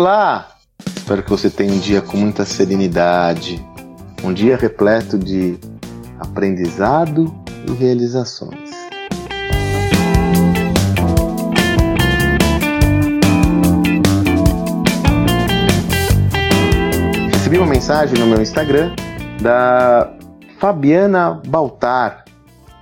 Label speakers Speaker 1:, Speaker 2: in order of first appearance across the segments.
Speaker 1: Olá! Espero que você tenha um dia com muita serenidade, um dia repleto de aprendizado e realizações. Recebi uma mensagem no meu Instagram da Fabiana Baltar,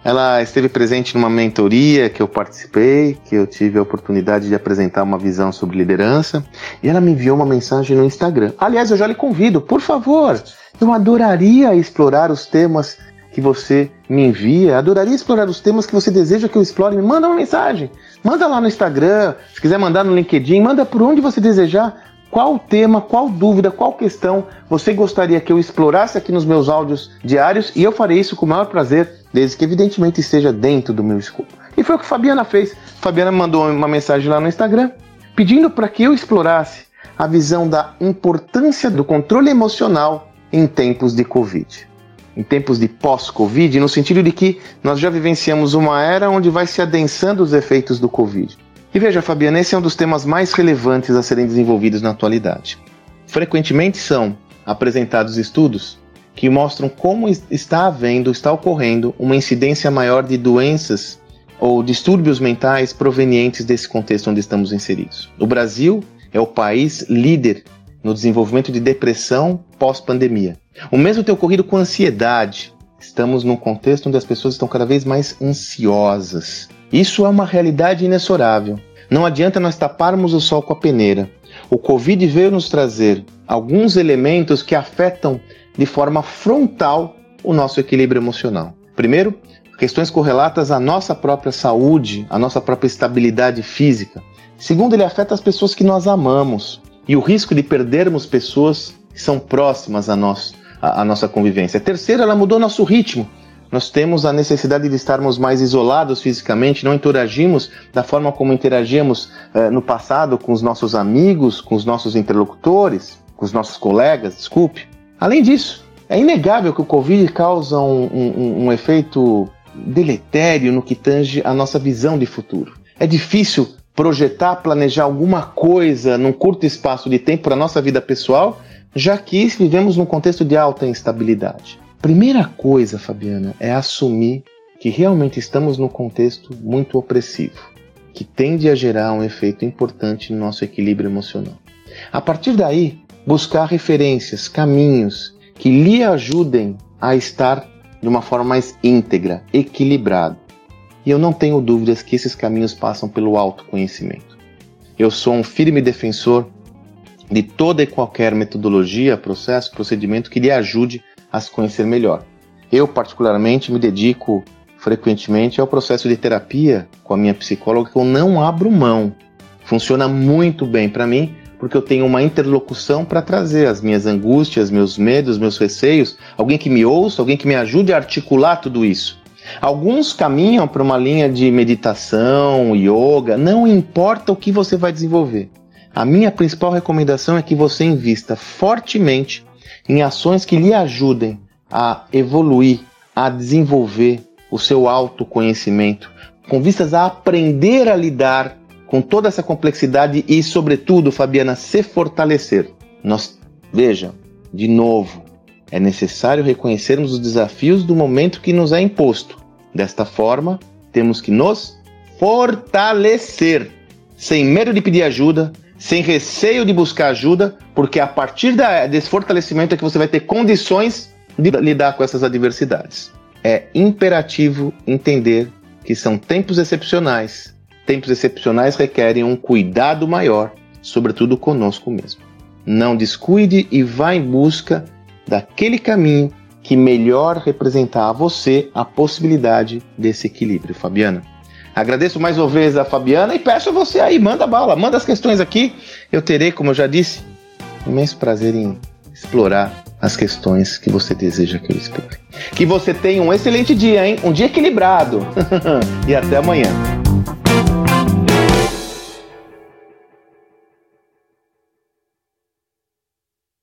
Speaker 1: ela esteve presente numa mentoria que eu participei, que eu tive a oportunidade de apresentar uma visão sobre liderança, e ela me enviou uma mensagem no Instagram. Aliás, eu já lhe convido, por favor, eu adoraria explorar os temas que você me envia, adoraria explorar os temas que você deseja que eu explore. Me manda uma mensagem, manda lá no Instagram, se quiser mandar no LinkedIn, manda por onde você desejar. Qual tema, qual dúvida, qual questão você gostaria que eu explorasse aqui nos meus áudios diários e eu farei isso com o maior prazer, desde que evidentemente esteja dentro do meu escopo. E foi o que a Fabiana fez. A Fabiana mandou uma mensagem lá no Instagram pedindo para que eu explorasse a visão da importância do controle emocional em tempos de Covid. Em tempos de pós-Covid, no sentido de que nós já vivenciamos uma era onde vai se adensando os efeitos do Covid. E veja, Fabiana, esse é um dos temas mais relevantes a serem desenvolvidos na atualidade. Frequentemente são apresentados estudos que mostram como está havendo, está ocorrendo uma incidência maior de doenças ou distúrbios mentais provenientes desse contexto onde estamos inseridos. O Brasil é o país líder no desenvolvimento de depressão pós-pandemia. O mesmo tem ocorrido com ansiedade. Estamos num contexto onde as pessoas estão cada vez mais ansiosas. Isso é uma realidade inexorável. Não adianta nós taparmos o sol com a peneira. O Covid veio nos trazer alguns elementos que afetam de forma frontal o nosso equilíbrio emocional. Primeiro, questões correlatas à nossa própria saúde, à nossa própria estabilidade física. Segundo, ele afeta as pessoas que nós amamos e o risco de perdermos pessoas que são próximas a nós, a, nossa convivência. Terceiro, ela mudou nosso ritmo nós temos a necessidade de estarmos mais isolados fisicamente, não interagimos da forma como interagíamos eh, no passado com os nossos amigos, com os nossos interlocutores, com os nossos colegas, desculpe. Além disso, é inegável que o Covid causa um, um, um efeito deletério no que tange a nossa visão de futuro. É difícil projetar, planejar alguma coisa num curto espaço de tempo para a nossa vida pessoal, já que vivemos num contexto de alta instabilidade. Primeira coisa, Fabiana, é assumir que realmente estamos num contexto muito opressivo, que tende a gerar um efeito importante no nosso equilíbrio emocional. A partir daí, buscar referências, caminhos que lhe ajudem a estar de uma forma mais íntegra, equilibrado. E eu não tenho dúvidas que esses caminhos passam pelo autoconhecimento. Eu sou um firme defensor de toda e qualquer metodologia, processo, procedimento que lhe ajude a se conhecer melhor. Eu, particularmente, me dedico frequentemente ao processo de terapia com a minha psicóloga que eu não abro mão. Funciona muito bem para mim porque eu tenho uma interlocução para trazer as minhas angústias, meus medos, meus receios, alguém que me ouça, alguém que me ajude a articular tudo isso. Alguns caminham para uma linha de meditação, yoga, não importa o que você vai desenvolver. A minha principal recomendação é que você invista fortemente em ações que lhe ajudem a evoluir, a desenvolver o seu autoconhecimento, com vistas a aprender a lidar com toda essa complexidade e, sobretudo, Fabiana, se fortalecer. Nós, veja, de novo, é necessário reconhecermos os desafios do momento que nos é imposto. Desta forma, temos que nos fortalecer, sem medo de pedir ajuda, sem receio de buscar ajuda, porque a partir da, desse fortalecimento é que você vai ter condições de lidar com essas adversidades. É imperativo entender que são tempos excepcionais. Tempos excepcionais requerem um cuidado maior, sobretudo conosco mesmo. Não descuide e vá em busca daquele caminho que melhor representar a você a possibilidade desse equilíbrio, Fabiana. Agradeço mais uma vez a Fabiana e peço a você aí, manda bala, manda as questões aqui. Eu terei, como eu já disse, imenso prazer em explorar as questões que você deseja que eu explique. Que você tenha um excelente dia, hein? Um dia equilibrado. e até amanhã.